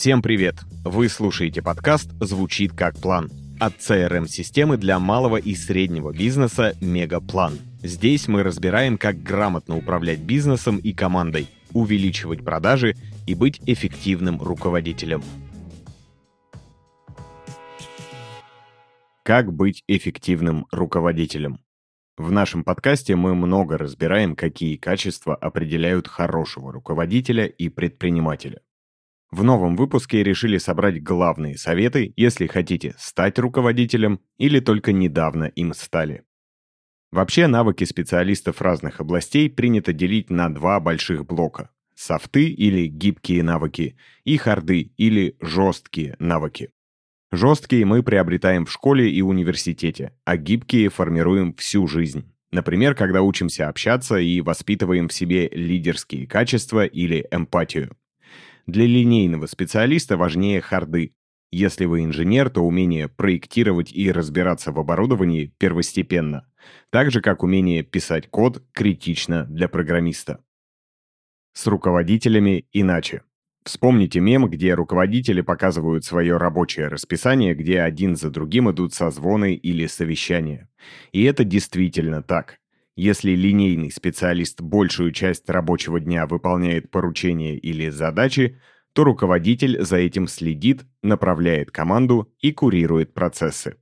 Всем привет! Вы слушаете подкаст «Звучит как план» от CRM-системы для малого и среднего бизнеса «Мегаплан». Здесь мы разбираем, как грамотно управлять бизнесом и командой, увеличивать продажи и быть эффективным руководителем. Как быть эффективным руководителем? В нашем подкасте мы много разбираем, какие качества определяют хорошего руководителя и предпринимателя. В новом выпуске решили собрать главные советы, если хотите стать руководителем или только недавно им стали. Вообще навыки специалистов разных областей принято делить на два больших блока – софты или гибкие навыки и харды или жесткие навыки. Жесткие мы приобретаем в школе и университете, а гибкие формируем всю жизнь. Например, когда учимся общаться и воспитываем в себе лидерские качества или эмпатию. Для линейного специалиста важнее харды. Если вы инженер, то умение проектировать и разбираться в оборудовании первостепенно, так же как умение писать код критично для программиста. С руководителями иначе. Вспомните мем, где руководители показывают свое рабочее расписание, где один за другим идут созвоны или совещания. И это действительно так. Если линейный специалист большую часть рабочего дня выполняет поручения или задачи, то руководитель за этим следит, направляет команду и курирует процессы.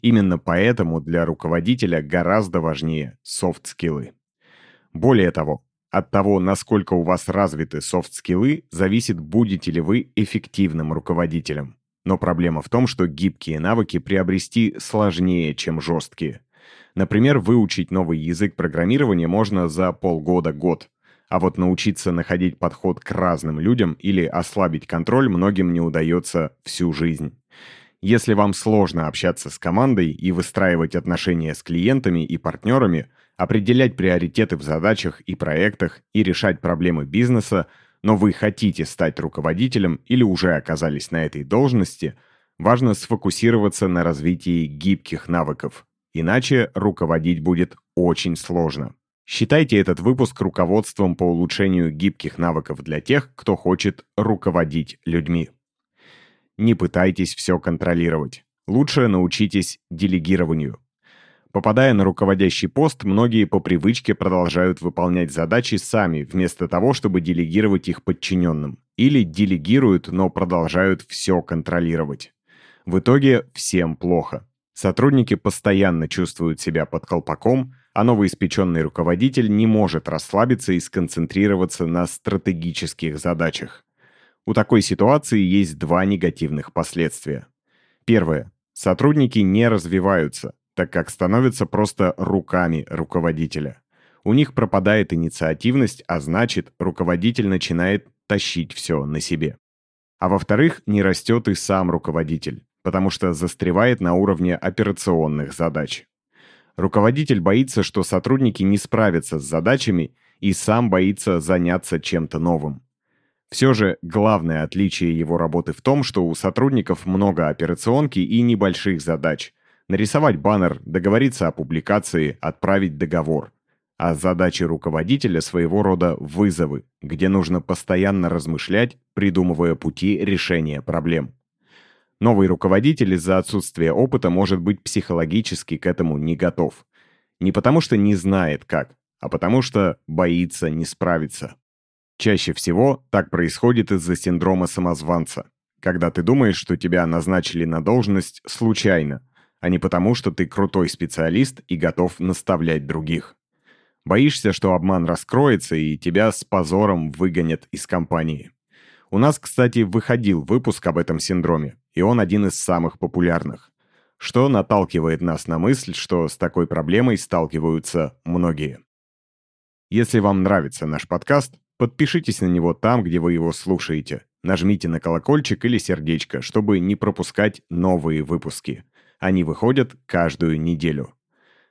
Именно поэтому для руководителя гораздо важнее софт-скиллы. Более того, от того, насколько у вас развиты софт-скиллы, зависит, будете ли вы эффективным руководителем. Но проблема в том, что гибкие навыки приобрести сложнее, чем жесткие. Например, выучить новый язык программирования можно за полгода-год. А вот научиться находить подход к разным людям или ослабить контроль многим не удается всю жизнь. Если вам сложно общаться с командой и выстраивать отношения с клиентами и партнерами, определять приоритеты в задачах и проектах и решать проблемы бизнеса, но вы хотите стать руководителем или уже оказались на этой должности, важно сфокусироваться на развитии гибких навыков. Иначе руководить будет очень сложно. Считайте этот выпуск руководством по улучшению гибких навыков для тех, кто хочет руководить людьми. Не пытайтесь все контролировать. Лучше научитесь делегированию. Попадая на руководящий пост, многие по привычке продолжают выполнять задачи сами, вместо того, чтобы делегировать их подчиненным. Или делегируют, но продолжают все контролировать. В итоге всем плохо. Сотрудники постоянно чувствуют себя под колпаком, а новоиспеченный руководитель не может расслабиться и сконцентрироваться на стратегических задачах. У такой ситуации есть два негативных последствия. Первое. Сотрудники не развиваются, так как становятся просто руками руководителя. У них пропадает инициативность, а значит, руководитель начинает тащить все на себе. А во-вторых, не растет и сам руководитель, потому что застревает на уровне операционных задач. Руководитель боится, что сотрудники не справятся с задачами и сам боится заняться чем-то новым. Все же главное отличие его работы в том, что у сотрудников много операционки и небольших задач. Нарисовать баннер, договориться о публикации, отправить договор. А задачи руководителя своего рода вызовы, где нужно постоянно размышлять, придумывая пути решения проблем. Новый руководитель из-за отсутствия опыта может быть психологически к этому не готов. Не потому что не знает как, а потому что боится не справиться. Чаще всего так происходит из-за синдрома самозванца, когда ты думаешь, что тебя назначили на должность случайно, а не потому, что ты крутой специалист и готов наставлять других. Боишься, что обман раскроется и тебя с позором выгонят из компании. У нас, кстати, выходил выпуск об этом синдроме, и он один из самых популярных. Что наталкивает нас на мысль, что с такой проблемой сталкиваются многие. Если вам нравится наш подкаст, подпишитесь на него там, где вы его слушаете. Нажмите на колокольчик или сердечко, чтобы не пропускать новые выпуски. Они выходят каждую неделю.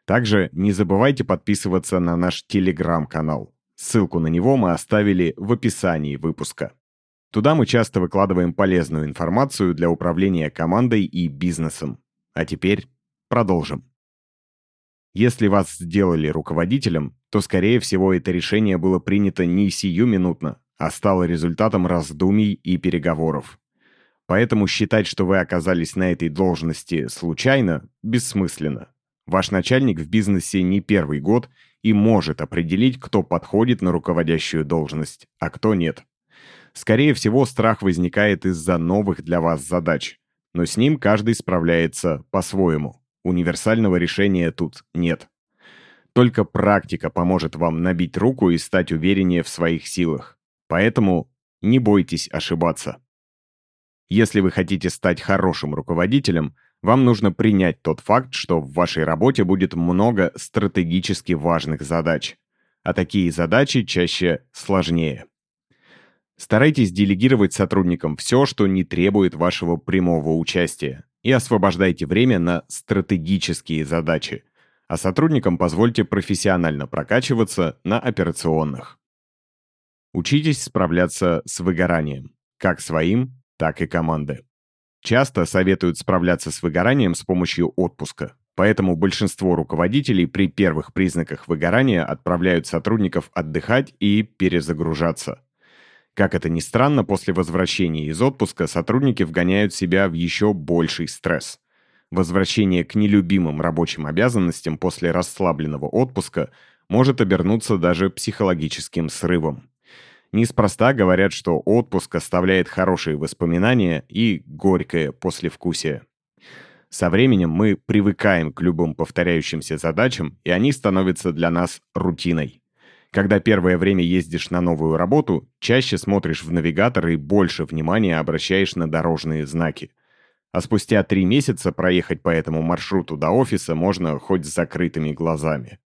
Также не забывайте подписываться на наш телеграм-канал. Ссылку на него мы оставили в описании выпуска. Туда мы часто выкладываем полезную информацию для управления командой и бизнесом. А теперь продолжим. Если вас сделали руководителем, то, скорее всего, это решение было принято не сиюминутно, а стало результатом раздумий и переговоров. Поэтому считать, что вы оказались на этой должности случайно, бессмысленно. Ваш начальник в бизнесе не первый год и может определить, кто подходит на руководящую должность, а кто нет. Скорее всего, страх возникает из-за новых для вас задач, но с ним каждый справляется по-своему. Универсального решения тут нет. Только практика поможет вам набить руку и стать увереннее в своих силах. Поэтому не бойтесь ошибаться. Если вы хотите стать хорошим руководителем, вам нужно принять тот факт, что в вашей работе будет много стратегически важных задач. А такие задачи чаще сложнее. Старайтесь делегировать сотрудникам все, что не требует вашего прямого участия, и освобождайте время на стратегические задачи, а сотрудникам позвольте профессионально прокачиваться на операционных. Учитесь справляться с выгоранием, как своим, так и команды. Часто советуют справляться с выгоранием с помощью отпуска, поэтому большинство руководителей при первых признаках выгорания отправляют сотрудников отдыхать и перезагружаться. Как это ни странно, после возвращения из отпуска сотрудники вгоняют себя в еще больший стресс. Возвращение к нелюбимым рабочим обязанностям после расслабленного отпуска может обернуться даже психологическим срывом. Неспроста говорят, что отпуск оставляет хорошие воспоминания и горькое послевкусие. Со временем мы привыкаем к любым повторяющимся задачам, и они становятся для нас рутиной. Когда первое время ездишь на новую работу, чаще смотришь в навигатор и больше внимания обращаешь на дорожные знаки. А спустя три месяца проехать по этому маршруту до офиса можно хоть с закрытыми глазами.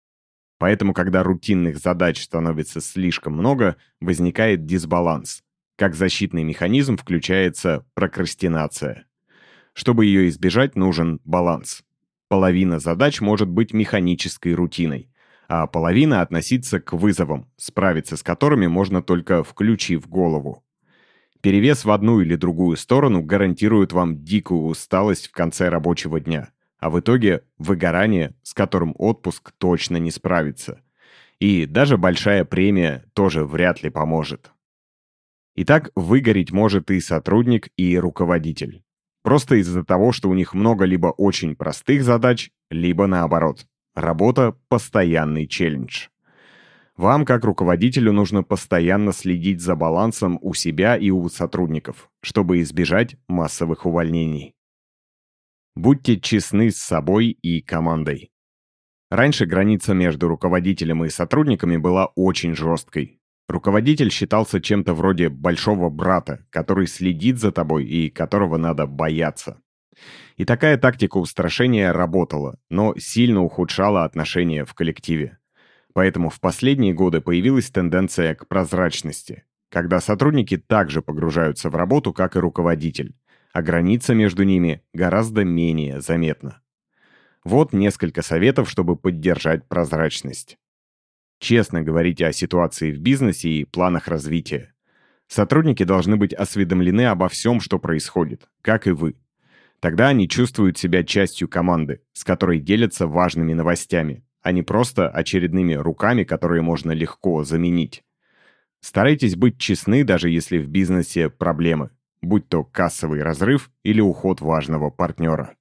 Поэтому, когда рутинных задач становится слишком много, возникает дисбаланс. Как защитный механизм включается прокрастинация. Чтобы ее избежать, нужен баланс. Половина задач может быть механической рутиной, а половина относиться к вызовам, справиться с которыми можно только включив голову. Перевес в одну или другую сторону гарантирует вам дикую усталость в конце рабочего дня – а в итоге выгорание, с которым отпуск точно не справится. И даже большая премия тоже вряд ли поможет. Итак, выгореть может и сотрудник, и руководитель. Просто из-за того, что у них много либо очень простых задач, либо наоборот. Работа – постоянный челлендж. Вам, как руководителю, нужно постоянно следить за балансом у себя и у сотрудников, чтобы избежать массовых увольнений. Будьте честны с собой и командой. Раньше граница между руководителем и сотрудниками была очень жесткой. Руководитель считался чем-то вроде большого брата, который следит за тобой и которого надо бояться. И такая тактика устрашения работала, но сильно ухудшала отношения в коллективе. Поэтому в последние годы появилась тенденция к прозрачности, когда сотрудники также погружаются в работу, как и руководитель, а граница между ними гораздо менее заметна. Вот несколько советов, чтобы поддержать прозрачность. Честно говорите о ситуации в бизнесе и планах развития. Сотрудники должны быть осведомлены обо всем, что происходит, как и вы. Тогда они чувствуют себя частью команды, с которой делятся важными новостями, а не просто очередными руками, которые можно легко заменить. Старайтесь быть честны, даже если в бизнесе проблемы будь то кассовый разрыв или уход важного партнера.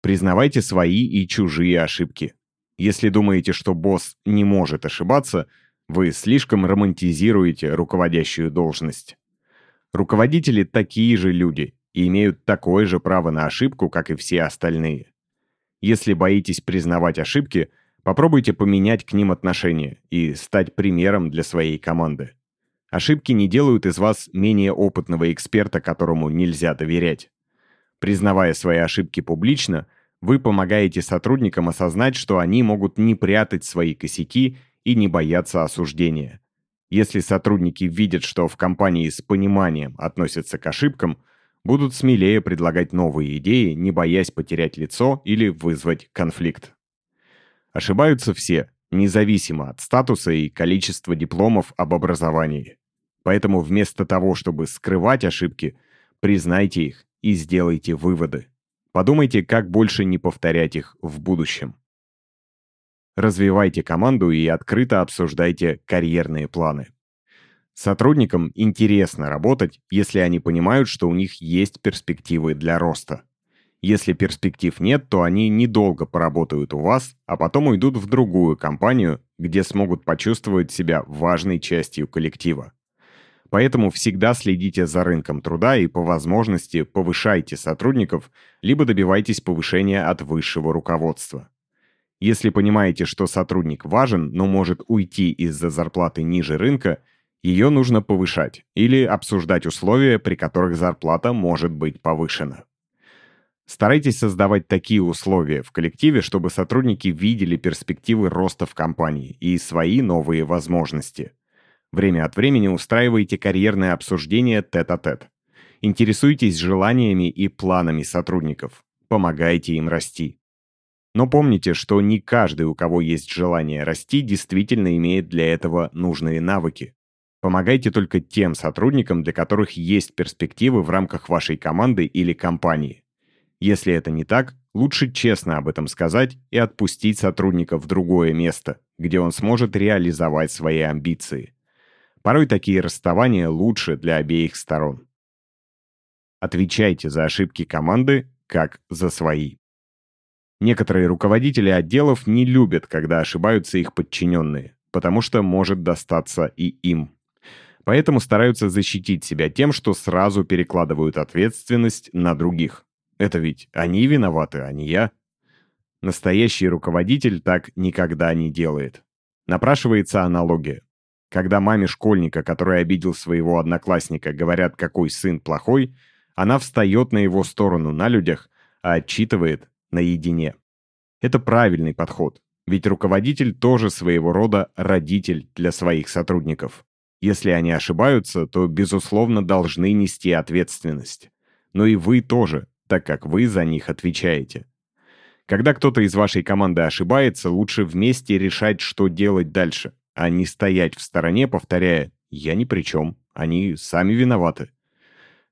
Признавайте свои и чужие ошибки. Если думаете, что босс не может ошибаться, вы слишком романтизируете руководящую должность. Руководители такие же люди и имеют такое же право на ошибку, как и все остальные. Если боитесь признавать ошибки, попробуйте поменять к ним отношение и стать примером для своей команды. Ошибки не делают из вас менее опытного эксперта, которому нельзя доверять. Признавая свои ошибки публично, вы помогаете сотрудникам осознать, что они могут не прятать свои косяки и не бояться осуждения. Если сотрудники видят, что в компании с пониманием относятся к ошибкам, будут смелее предлагать новые идеи, не боясь потерять лицо или вызвать конфликт. Ошибаются все, независимо от статуса и количества дипломов об образовании. Поэтому вместо того, чтобы скрывать ошибки, признайте их и сделайте выводы. Подумайте, как больше не повторять их в будущем. Развивайте команду и открыто обсуждайте карьерные планы. Сотрудникам интересно работать, если они понимают, что у них есть перспективы для роста. Если перспектив нет, то они недолго поработают у вас, а потом уйдут в другую компанию, где смогут почувствовать себя важной частью коллектива. Поэтому всегда следите за рынком труда и по возможности повышайте сотрудников, либо добивайтесь повышения от высшего руководства. Если понимаете, что сотрудник важен, но может уйти из-за зарплаты ниже рынка, ее нужно повышать или обсуждать условия, при которых зарплата может быть повышена. Старайтесь создавать такие условия в коллективе, чтобы сотрудники видели перспективы роста в компании и свои новые возможности. Время от времени устраивайте карьерные обсуждения тет-а-тет. -тет. Интересуйтесь желаниями и планами сотрудников. Помогайте им расти. Но помните, что не каждый, у кого есть желание расти, действительно имеет для этого нужные навыки. Помогайте только тем сотрудникам, для которых есть перспективы в рамках вашей команды или компании. Если это не так, лучше честно об этом сказать и отпустить сотрудника в другое место, где он сможет реализовать свои амбиции. Порой такие расставания лучше для обеих сторон. Отвечайте за ошибки команды, как за свои. Некоторые руководители отделов не любят, когда ошибаются их подчиненные, потому что может достаться и им. Поэтому стараются защитить себя тем, что сразу перекладывают ответственность на других. Это ведь они виноваты, а не я. Настоящий руководитель так никогда не делает. Напрашивается аналогия. Когда маме школьника, который обидел своего одноклассника, говорят, какой сын плохой, она встает на его сторону на людях, а отчитывает наедине. Это правильный подход, ведь руководитель тоже своего рода родитель для своих сотрудников. Если они ошибаются, то, безусловно, должны нести ответственность. Но и вы тоже, так как вы за них отвечаете. Когда кто-то из вашей команды ошибается, лучше вместе решать, что делать дальше, а не стоять в стороне, повторяя «я ни при чем, они сами виноваты».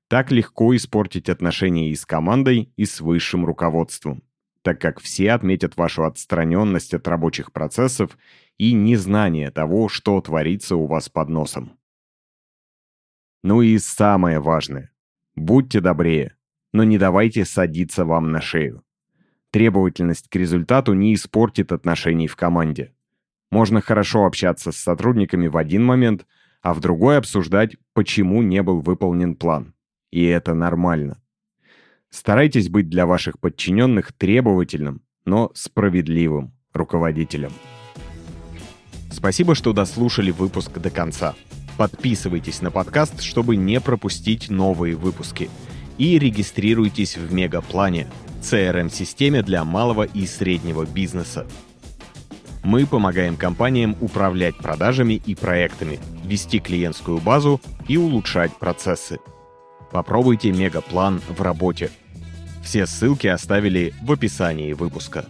Так легко испортить отношения и с командой, и с высшим руководством так как все отметят вашу отстраненность от рабочих процессов и незнание того, что творится у вас под носом. Ну и самое важное. Будьте добрее, но не давайте садиться вам на шею. Требовательность к результату не испортит отношений в команде. Можно хорошо общаться с сотрудниками в один момент, а в другой обсуждать, почему не был выполнен план. И это нормально. Старайтесь быть для ваших подчиненных требовательным, но справедливым руководителем. Спасибо, что дослушали выпуск до конца. Подписывайтесь на подкаст, чтобы не пропустить новые выпуски. И регистрируйтесь в Мегаплане, CRM-системе для малого и среднего бизнеса. Мы помогаем компаниям управлять продажами и проектами, вести клиентскую базу и улучшать процессы. Попробуйте Мегаплан в работе – все ссылки оставили в описании выпуска.